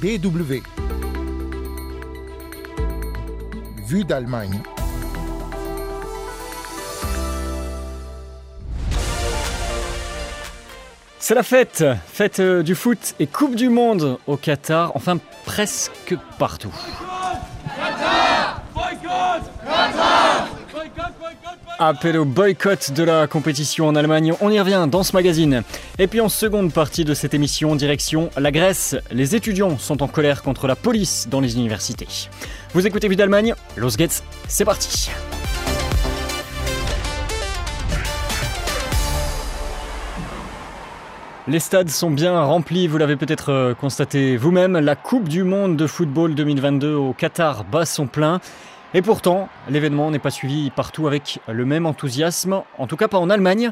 DW. Vue d'Allemagne. C'est la fête, fête euh, du foot et Coupe du Monde au Qatar, enfin presque partout. Appel au boycott de la compétition en Allemagne, on y revient dans ce magazine. Et puis en seconde partie de cette émission, direction la Grèce. Les étudiants sont en colère contre la police dans les universités. Vous écoutez Vue d'Allemagne, Los Gates, c'est parti. Les stades sont bien remplis, vous l'avez peut-être euh, constaté vous-même. La Coupe du Monde de football 2022 au Qatar bat son plein. Et pourtant, l'événement n'est pas suivi partout avec le même enthousiasme, en tout cas pas en Allemagne.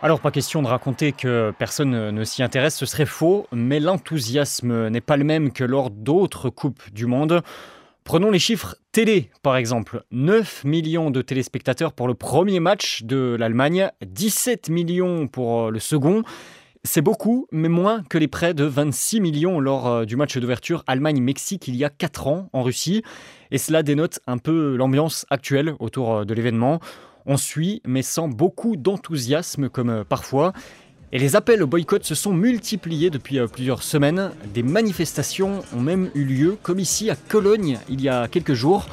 Alors pas question de raconter que personne ne s'y intéresse, ce serait faux, mais l'enthousiasme n'est pas le même que lors d'autres Coupes du Monde. Prenons les chiffres télé, par exemple. 9 millions de téléspectateurs pour le premier match de l'Allemagne, 17 millions pour le second. C'est beaucoup, mais moins que les près de 26 millions lors euh, du match d'ouverture Allemagne-Mexique il y a 4 ans en Russie. Et cela dénote un peu l'ambiance actuelle autour euh, de l'événement. On suit, mais sans beaucoup d'enthousiasme comme euh, parfois. Et les appels au boycott se sont multipliés depuis plusieurs semaines. Des manifestations ont même eu lieu, comme ici à Cologne il y a quelques jours.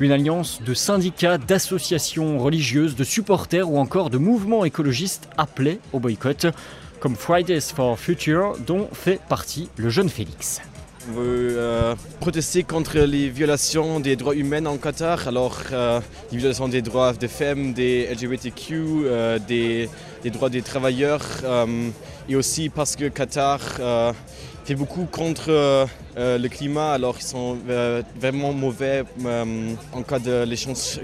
Une alliance de syndicats, d'associations religieuses, de supporters ou encore de mouvements écologistes appelait au boycott comme Fridays for Future, dont fait partie le jeune Félix. On veut euh, protester contre les violations des droits humains en Qatar, alors euh, les violations des droits des femmes, des LGBTQ, euh, des, des, droits des travailleurs, et aussi parce que Qatar fait beaucoup contre le climat, alors ils sont vraiment mauvais en cas de l'échange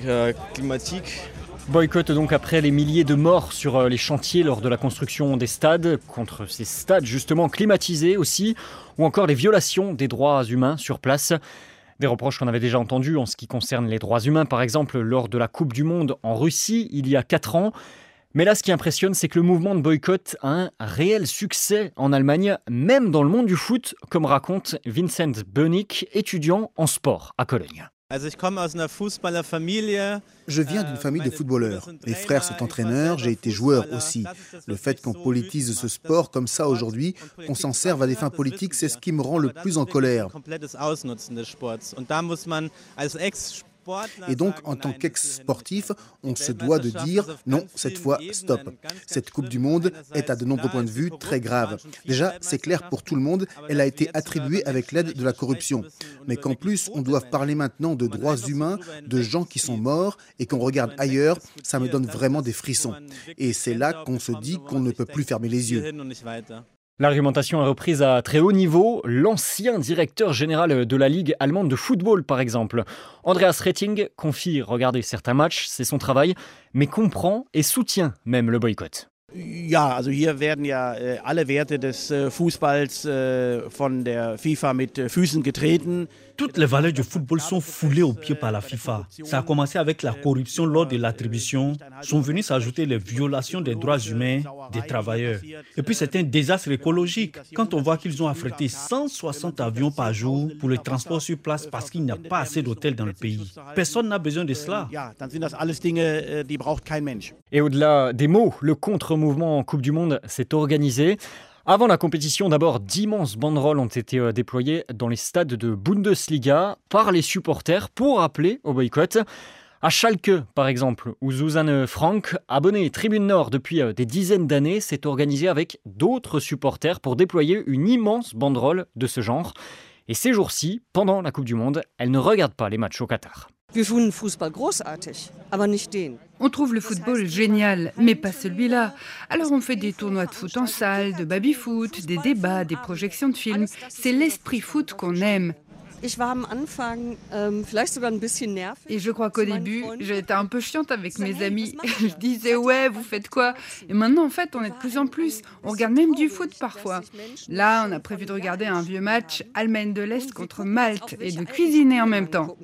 climatique. Boycott donc après les milliers de morts sur euh, les chantiers lors de la construction des stades, contre ces stades justement climatisés aussi, ou encore les violations des droits humains sur place. Des reproches qu'on avait déjà entendus en ce qui concerne les droits humains, par exemple lors de la Coupe du Monde en Russie il y a 4 ans. Mais là, ce qui impressionne, c'est que le mouvement de boycott a un réel succès en Allemagne, même dans le monde du foot, comme raconte Vincent Bönig, étudiant en sport à Cologne. Je viens d'une famille de footballeurs. Mes frères sont entraîneurs, j'ai été joueur aussi. Le fait qu'on politise ce sport comme ça aujourd'hui, qu'on s'en serve à des fins politiques, c'est ce qui me rend le plus en colère. Et donc, en tant qu'ex-sportif, on se doit de dire non, cette fois, stop. Cette Coupe du Monde est à de nombreux points de vue très grave. Déjà, c'est clair pour tout le monde, elle a été attribuée avec l'aide de la corruption. Mais qu'en plus, on doit parler maintenant de droits humains, de gens qui sont morts et qu'on regarde ailleurs, ça me donne vraiment des frissons. Et c'est là qu'on se dit qu'on ne peut plus fermer les yeux. L'argumentation est reprise à très haut niveau. L'ancien directeur général de la Ligue allemande de football, par exemple, Andreas Retting, confie regarder certains matchs, c'est son travail, mais comprend et soutient même le boycott. Ja, also hier werden ja äh, alle Werte des äh, Fußballs äh, von der FIFA mit Füßen getreten. Toutes les valeurs du football sont foulées aux pieds par la FIFA. Ça a commencé avec la corruption lors de l'attribution. Sont venues s'ajouter les violations des droits humains des travailleurs. Et puis c'est un désastre écologique. Quand on voit qu'ils ont affrété 160 avions par jour pour le transport sur place parce qu'il n'y a pas assez d'hôtels dans le pays. Personne n'a besoin de cela. Et au-delà des mots, le contre-mouvement en Coupe du Monde s'est organisé. Avant la compétition, d'abord, d'immenses banderoles ont été euh, déployées dans les stades de Bundesliga par les supporters pour appeler au boycott. À Schalke, par exemple, où Suzanne Frank, abonnée Tribune Nord depuis euh, des dizaines d'années, s'est organisée avec d'autres supporters pour déployer une immense banderole de ce genre. Et ces jours-ci, pendant la Coupe du Monde, elle ne regarde pas les matchs au Qatar. On trouve le football génial, mais pas celui-là. Alors on fait des tournois de foot en salle, de baby-foot, des débats, des projections de films. C'est l'esprit foot qu'on aime. Ähm, Et je crois qu'au début, j'étais un peu chiante avec mes amis. Je disais ouais, vous faites quoi? Et maintenant, en fait, on est de plus en plus. On regarde même du foot parfois. Là, on a prévu de regarder un vieux match Allemagne de l'Est contre Malte et de cuisiner en même temps.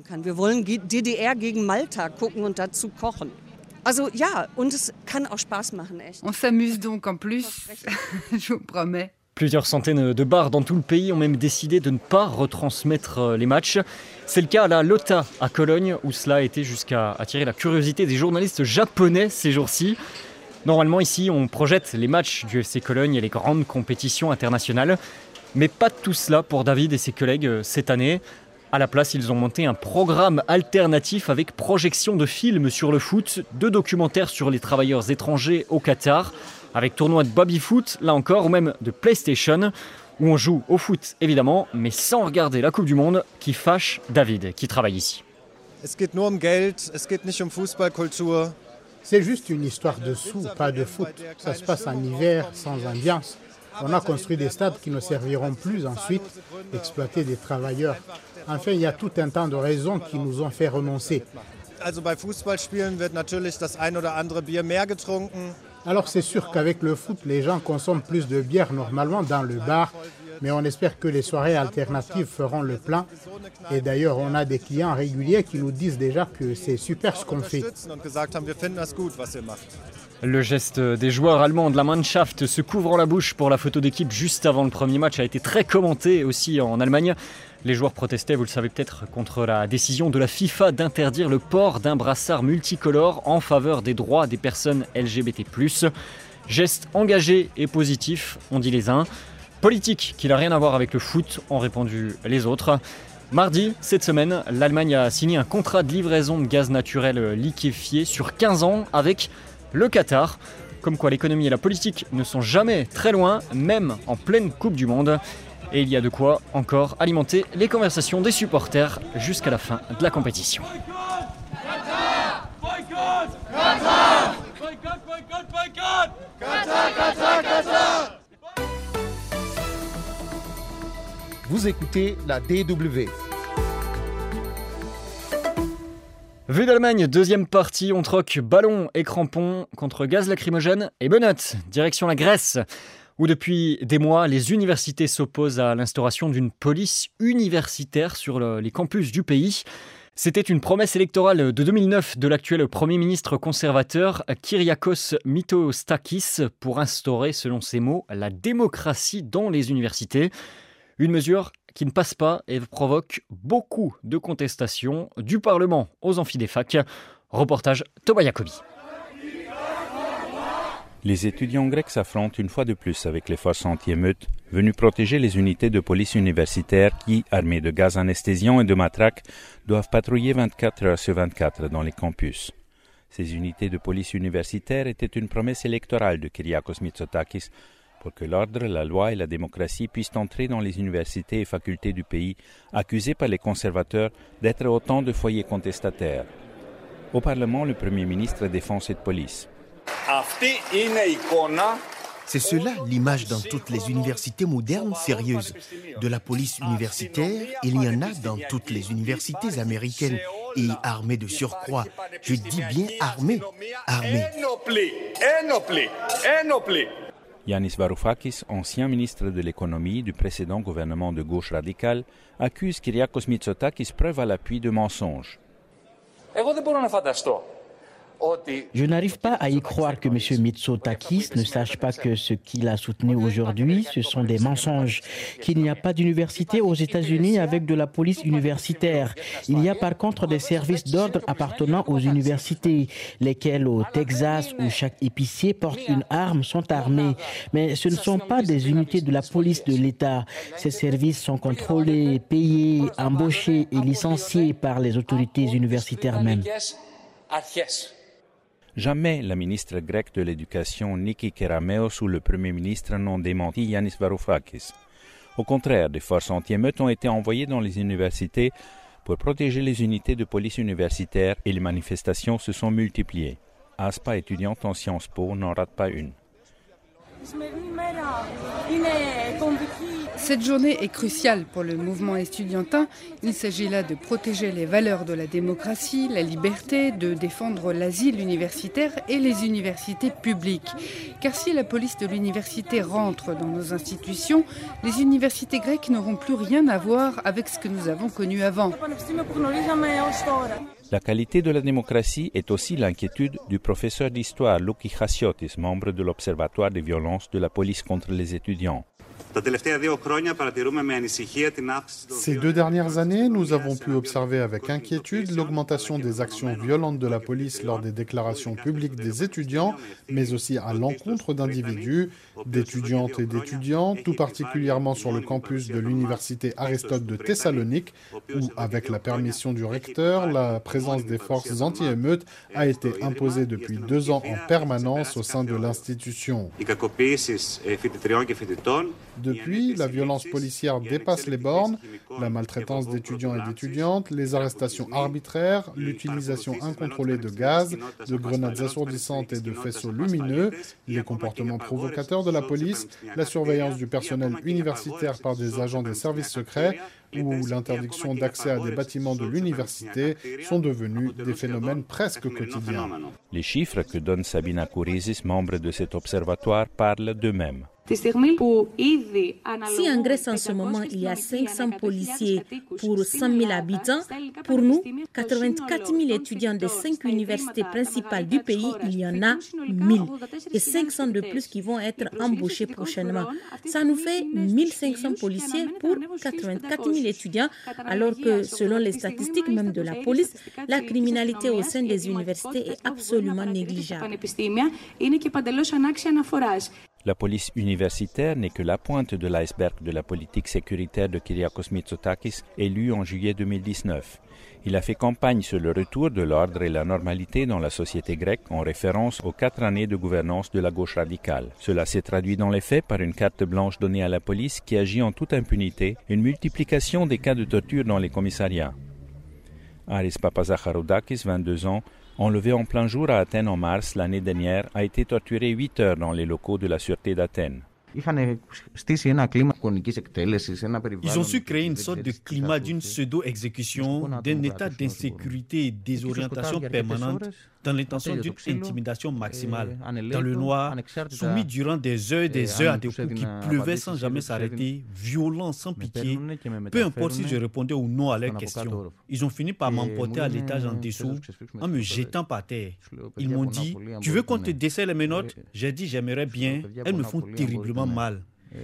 On s'amuse donc en plus, je vous promets Plusieurs centaines de bars dans tout le pays ont même décidé de ne pas retransmettre euh, les matchs. C'est le cas à la Lota à Cologne où cela a été jusqu'à attirer la curiosité des journalistes japonais ces jours-ci. Normalement ici on projette les matchs du FC Cologne et les grandes compétitions internationales. Mais pas tout cela pour David et ses collègues euh, cette année. À la place, ils ont monté un programme alternatif avec projection de films sur le foot, de documentaires sur les travailleurs étrangers au Qatar, avec tournoi de baby-foot, là encore, ou même de PlayStation, où on joue au foot évidemment, mais sans regarder la Coupe du Monde qui fâche David, qui travaille ici. Um um C'est juste une histoire de sous, pas de foot. Ça se passe en hiver, sans ambiance. On a construit des stades qui ne serviront plus ensuite d'exploiter des travailleurs. Enfin, il y a tout un tas de raisons qui nous ont fait renoncer. Alors c'est sûr qu'avec le foot, les gens consomment plus de bière normalement dans le bar, mais on espère que les soirées alternatives feront le plein. Et d'ailleurs, on a des clients réguliers qui nous disent déjà que c'est super ce qu'on fait. Le geste des joueurs allemands de la Mannschaft se couvrant la bouche pour la photo d'équipe juste avant le premier match a été très commenté aussi en Allemagne. Les joueurs protestaient, vous le savez peut-être, contre la décision de la FIFA d'interdire le port d'un brassard multicolore en faveur des droits des personnes LGBT. Geste engagé et positif, ont dit les uns. Politique qui n'a rien à voir avec le foot, ont répondu les autres. Mardi, cette semaine, l'Allemagne a signé un contrat de livraison de gaz naturel liquéfié sur 15 ans avec le Qatar. Comme quoi l'économie et la politique ne sont jamais très loin, même en pleine Coupe du Monde. Et il y a de quoi encore alimenter les conversations des supporters jusqu'à la fin de la compétition. Vous écoutez la DW. Vue d'Allemagne, deuxième partie, on troque ballon et crampons contre gaz lacrymogène et benoît. Direction la Grèce, où depuis des mois, les universités s'opposent à l'instauration d'une police universitaire sur les campus du pays. C'était une promesse électorale de 2009 de l'actuel Premier ministre conservateur Kyriakos Mitsotakis pour instaurer, selon ses mots, la démocratie dans les universités. Une mesure qui ne passe pas et provoque beaucoup de contestations du Parlement aux amphidéfacs. Reportage Thomas Jacobi. Les étudiants grecs s'affrontent une fois de plus avec les forces anti-émeutes venues protéger les unités de police universitaires qui, armées de gaz anesthésiant et de matraques, doivent patrouiller 24 heures sur 24 dans les campus. Ces unités de police universitaires étaient une promesse électorale de Kyriakos Mitsotakis pour que l'ordre, la loi et la démocratie puissent entrer dans les universités et facultés du pays, accusés par les conservateurs d'être autant de foyers contestataires. Au Parlement, le Premier ministre défend cette police. C'est cela l'image dans toutes les universités modernes sérieuses. De la police universitaire, il y en a dans toutes les universités américaines et armée de surcroît. Je dis bien armée, armée. Yanis Varoufakis, ancien ministre de l'économie du précédent gouvernement de gauche radicale, accuse Kyriakos Mitsotakis preuve à l'appui de mensonges. Je n'arrive pas à y croire que M. Mitsotakis ne sache pas que ce qu'il a soutenu aujourd'hui, ce sont des mensonges, qu'il n'y a pas d'université aux États-Unis avec de la police universitaire. Il y a par contre des services d'ordre appartenant aux universités, lesquels au Texas, où chaque épicier porte une arme, sont armés. Mais ce ne sont pas des unités de la police de l'État. Ces services sont contrôlés, payés, embauchés et licenciés par les autorités universitaires même. Jamais la ministre grecque de l'Éducation Niki Kerameos ou le Premier ministre n'ont démenti Yanis Varoufakis. Au contraire, des forces anti-émeutes ont été envoyées dans les universités pour protéger les unités de police universitaire et les manifestations se sont multipliées. ASPA, étudiante en Sciences Po, n'en rate pas une. Cette journée est cruciale pour le mouvement estudiantin. Il s'agit là de protéger les valeurs de la démocratie, la liberté, de défendre l'asile universitaire et les universités publiques. Car si la police de l'université rentre dans nos institutions, les universités grecques n'auront plus rien à voir avec ce que nous avons connu avant. La qualité de la démocratie est aussi l'inquiétude du professeur d'histoire Luki Chassiotis, membre de l'Observatoire des violences de la police contre les étudiants. Ces deux dernières années, nous avons pu observer avec inquiétude l'augmentation des actions violentes de la police lors des déclarations publiques des étudiants, mais aussi à l'encontre d'individus, d'étudiantes et d'étudiants, tout particulièrement sur le campus de l'université Aristote de Thessalonique, où, avec la permission du recteur, la présence des forces anti-émeutes a été imposée depuis deux ans en permanence au sein de l'institution. Depuis, la violence policière dépasse les bornes, la maltraitance d'étudiants et d'étudiantes, les arrestations arbitraires, l'utilisation incontrôlée de gaz, de grenades assourdissantes et de faisceaux lumineux, les comportements provocateurs de la police, la surveillance du personnel universitaire par des agents des services secrets ou l'interdiction d'accès à des bâtiments de l'université sont devenus des phénomènes presque quotidiens. Les chiffres que donne Sabina Kourizis, membre de cet observatoire, parlent d'eux-mêmes. Si en Grèce en ce moment il y a 500 policiers pour 100 000 habitants, pour nous, 84 000 étudiants des cinq universités principales du pays, il y en a 1000 et 500 de plus qui vont être embauchés prochainement. Ça nous fait 1500 policiers pour 84 000 étudiants, alors que selon les statistiques même de la police, la criminalité au sein des universités est absolument négligeable. La police universitaire n'est que la pointe de l'iceberg de la politique sécuritaire de Kyriakos Mitsotakis, élu en juillet 2019. Il a fait campagne sur le retour de l'ordre et la normalité dans la société grecque en référence aux quatre années de gouvernance de la gauche radicale. Cela s'est traduit dans les faits par une carte blanche donnée à la police qui agit en toute impunité, une multiplication des cas de torture dans les commissariats. Aris Papazacharoudakis, 22 ans, enlevé en plein jour à Athènes en mars l'année dernière, a été torturé 8 heures dans les locaux de la sûreté d'Athènes. Ils ont su créer une sorte de climat d'une pseudo-exécution, d'un état d'insécurité et désorientation permanente dans l'intention d'une intimidation maximale, dans le noir, soumis durant des heures et des heures à des coups qui pleuvaient sans jamais s'arrêter, violents sans pitié, peu importe si je répondais ou non à leurs questions. Ils ont fini par m'emporter à l'étage en dessous en me jetant par terre. Ils m'ont dit, tu veux qu'on te desserre les menottes J'ai dit, j'aimerais bien, elles me font terriblement mal.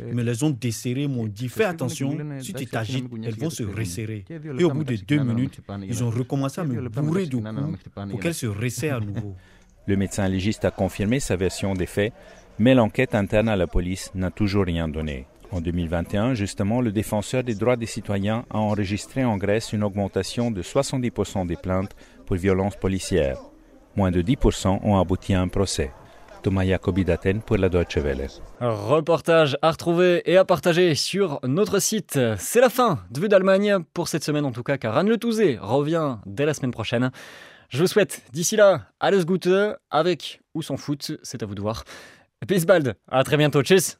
Ils me les ont desserrées, m'ont dit Fais attention, si tu t'agites, elles vont se resserrer. Et au bout de deux minutes, ils ont recommencé à me bourrer de coups pour qu'elles se resserrent à nouveau. Le médecin légiste a confirmé sa version des faits, mais l'enquête interne à la police n'a toujours rien donné. En 2021, justement, le défenseur des droits des citoyens a enregistré en Grèce une augmentation de 70% des plaintes pour violences policières. Moins de 10% ont abouti à un procès. Thomas Jacobi pour la Deutsche Welle. Reportage à retrouver et à partager sur notre site. C'est la fin de Vue d'Allemagne pour cette semaine en tout cas, car Anne Le Touzé revient dès la semaine prochaine. Je vous souhaite d'ici là, alles Gute, avec ou sans foot, c'est à vous de voir. Peace bald, à très bientôt, tschüss